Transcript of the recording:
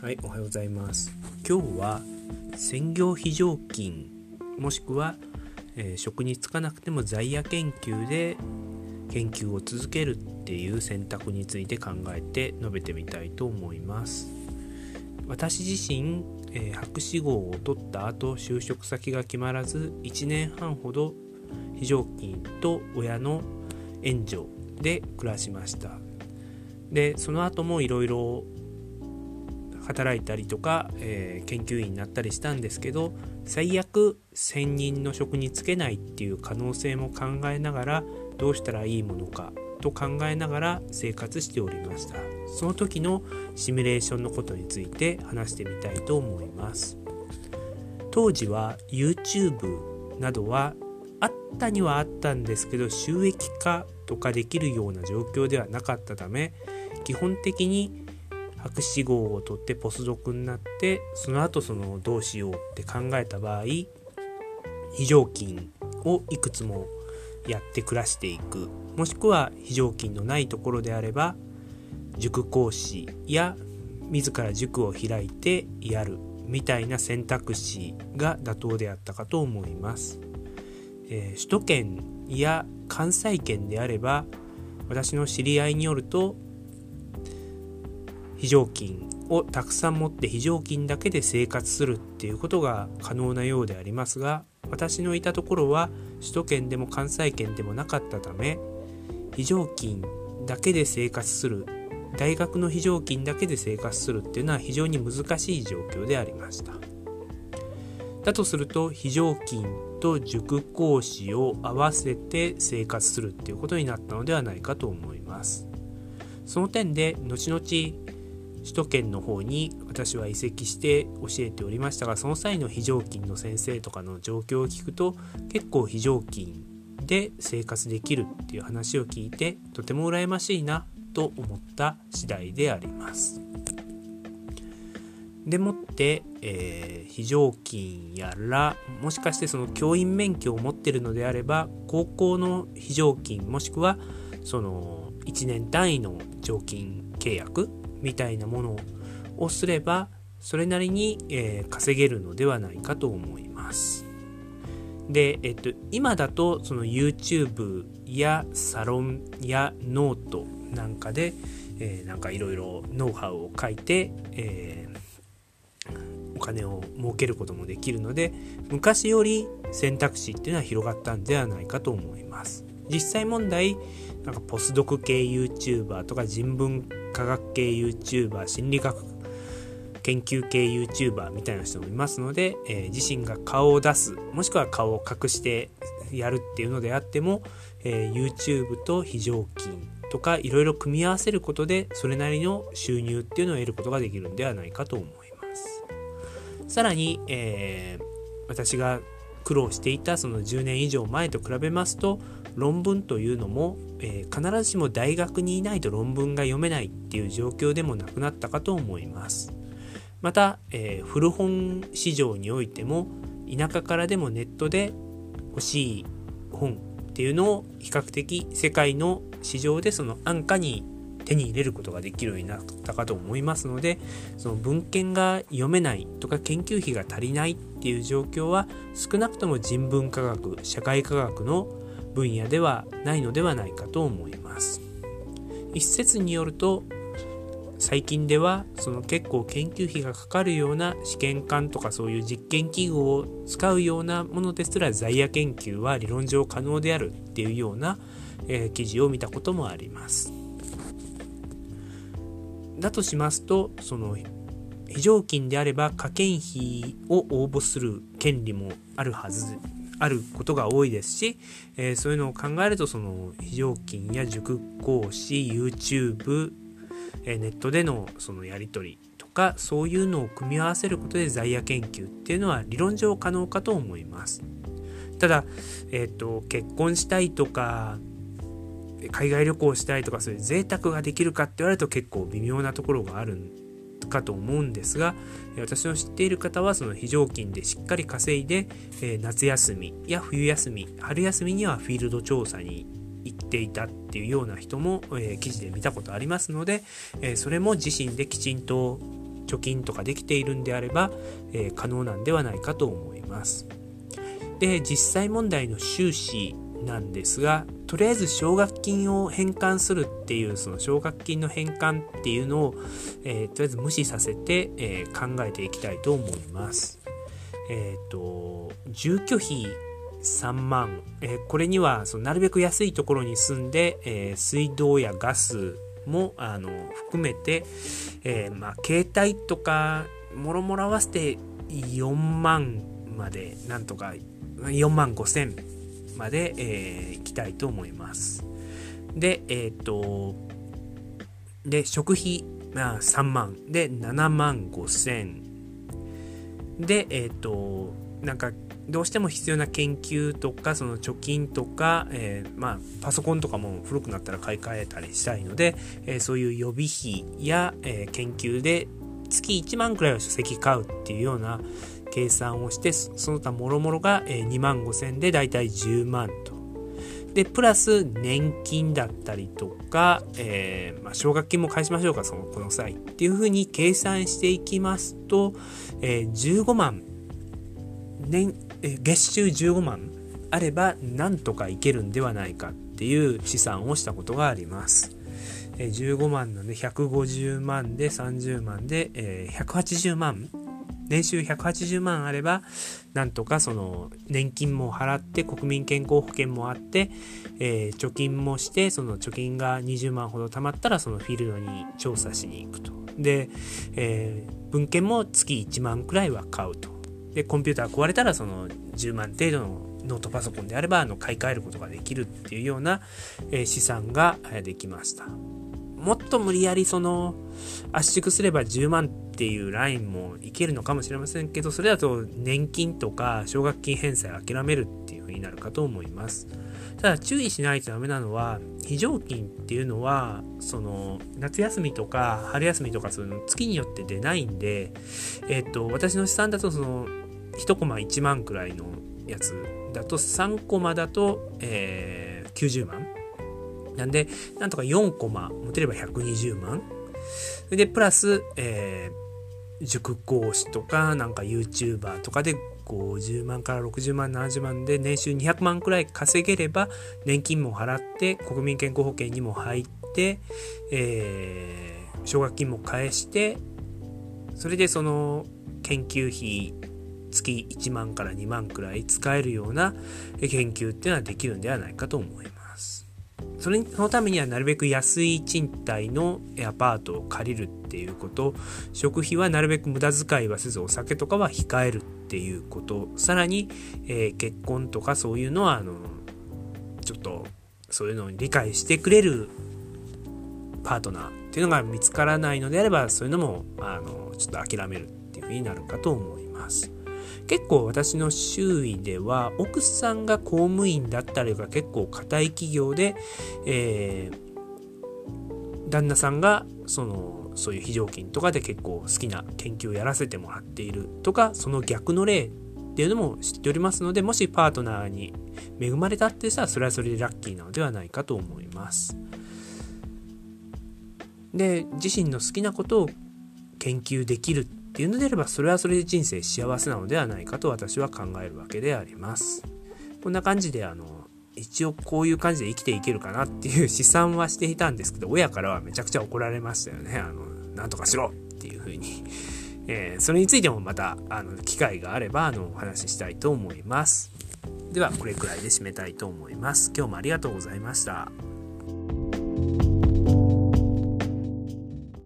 はい、おはようございます。今日は専業非常勤もしくは、えー職に就かなくても在野研究で研究を続けるっていう選択について考えて述べてみたいと思います。私自身、えー博士号を取った後就職先が決まらず1年半ほど非常勤と親の援助で暮らしました。でその後もいろいろ働いたりとか、えー研究員になったりしたんですけど最悪専任の職に就けないっていう可能性も考えながらどうしたらいいものかと考えながら生活しておりました。その時のシミュレーションのことについて話してみたいと思います。当時は YouTube などはあったにはあったんですけど収益化とかできるような状況ではなかったため基本的に博士号を取ってポスドクになってその後そのどうしようって考えた場合非常勤をいくつもやって暮らしていくもしくは非常勤のないところであれば塾講師や自ら塾を開いてやるみたいな選択肢が妥当であったかと思います。えー首都圏や関西圏であれば私の知り合いによると非常勤をたくさん持って非常勤だけで生活するっていうことが可能なようでありますが私のいたところは首都圏でも関西圏でもなかったため非常勤だけで生活する大学の非常勤だけで生活するっていうのは非常に難しい状況でありました。だとすると非常勤と塾講師を合わせて生活するっていうことになったのではないかと思います。その点で後々首都圏の方に私は移籍して教えておりましたがその際の非常勤の先生とかの状況を聞くと結構非常勤で生活できるっていう話を聞いてとても羨ましいなと思った次第であります。でもって、えー非常勤やらもしかしてその教員免許を持ってるのであれば高校の非常勤もしくはその1年単位の常勤契約みたいなものをすればそれなりに、えー稼げるのではないかと思います。で、えっと、今だとその YouTube やサロンやノートなんかで、えーなんかいろいろノウハウを書いて、えーお金を儲けることもできるので昔より選択肢っていうのは広がったんではないかと思います実際問題なんかポスドク系 YouTuber とか人文科学系 YouTuber 心理学研究系 YouTuber みたいな人もいますので、えー自身が顔を出すもしくは顔を隠してやるっていうのであっても、えー YouTube と非常勤とかいろいろ組み合わせることでそれなりの収入っていうのを得ることができるんではないかと思います。さらに、えー私が苦労していたその10年以上前と比べますと論文というのも、えー必ずしも大学にいないと論文が読めないっていう状況でもなくなったかと思います。また、えー古本市場においても田舎からでもネットで欲しい本っていうのを比較的世界の市場でその安価に手に入れることができるようになったかと思いますのでその文献が読めないとか研究費が足りないっていう状況は少なくとも人文科学社会科学の分野ではないのではないかと思います一説によると最近ではその結構研究費がかかるような試験管とかそういう実験器具を使うようなものですら在野研究は理論上可能であるっていうような、えー記事を見たこともあります。だとしますとその非常勤であれば科研費を応募する権利もあるはずあることが多いですし、えーそういうのを考えるとその非常勤や塾講師 YouTube えーネットでのそのやり取りとかそういうのを組み合わせることで在野研究っていうのは理論上可能かと思います。ただ、えー、と結婚したいとか海外旅行したいとかそういう贅沢ができるかって言われると結構微妙なところがあるんかと思うんですが私の知っている方はその非常勤でしっかり稼いで、え夏休みや冬休み春休みにはフィールド調査に行っていたっていうような人も、え記事で見たことありますので、えそれも自身できちんと貯金とかできているんであれば、え、可能なんではないかと思います。で実際問題の収支なんですがとりあえず奨学金を返還するっていうその奨学金の返還っていうのを、えー、とりあえず無視させて、えー、考えていきたいと思います。えっ、ー、と住居費3万、えこれにはそのなるべく安いところに住んで、え水道やガスもあの含めて、えまあ、携帯とかもろもろ合わせて4万までなんとか4万5千まで、えー、行きたいと思います。で、えっ、と、で、食費、まあ、3万で7万5千で、えっ、と、なんか、どうしても必要な研究とか、その貯金とか、えー、まあ、パソコンとかも古くなったら買い替えたりしたいので、えー、そういう予備費や、えー、研究で月1万くらいは書籍買うっていうような、計算をしてその他もろもろが2万5千でだいたい10万と。で、プラス年金だったりとか、えー、まあ、奨学金も返しましょうか、その、この際。っていうふうに計算していきますと、えー、15万、年、えー、月収15万あれば、なんとかいけるんではないかっていう試算をしたことがあります。え、15万なんで150万で30万で、え、180万年収180万あれば、なんとかその年金も払って国民健康保険もあって、えー、貯金もして、その貯金が20万ほど貯まったらそのフィールドに調査しに行くと。で、えー、文献も月1万くらいは買うと。で、コンピューター壊れたらその10万程度のノートパソコンであればあの買い替えることができるっていうような、えー、資産ができました。もっと無理やりその圧縮すれば10万っていうラインもいけるのかもしれませんけど、それだと年金とか奨学金返済諦めるっていう風になるかと思います。ただ注意しないとダメなのは、非常勤っていうのは、その夏休みとか春休みとかその月によって出ないんで、えっと、私の資産だとその1コマ1万くらいのやつだと3コマだと、えー、90万なんで、なんとか4コマ持てれば120万。で、プラス、えー、塾講師とか、なんか YouTuber とかで50万から60万、70万で年収200万くらい稼げれば、年金も払って、国民健康保険にも入って、えー、奨学金も返して、それでその研究費月1万から2万くらい使えるような研究っていうのはできるんではないかと思います。それそのためにはなるべく安い賃貸のアパートを借りるっていうこと食費はなるべく無駄遣いはせずお酒とかは控えるっていうことさらに、えー、結婚とかそういうのはあのちょっとそういうのを理解してくれるパートナーっていうのが見つからないのであればそういうのもあのちょっと諦めるっていうふうになるかと思います。結構私の周囲では奥さんが公務員だったりが結構固い企業で、えー、旦那さんがそのそういう非常勤とかで結構好きな研究をやらせてもらっているとかその逆の例っていうのも知っておりますのでもしパートナーに恵まれたってさそれはそれでラッキーなのではないかと思います。で自身の好きなことを研究できるっっていうのであればそれはそれで人生幸せなのではないかと私は考えるわけであります。こんな感じであの一応こういう感じで生きていけるかなっていう試算はしていたんですけど親からはめちゃくちゃ怒られましたよね。あのなんとかしろっていう風に。えー、それについてもまたあの機会があればあのお話ししたいと思います。ではこれくらいで締めたいと思います。今日もありがとうございました。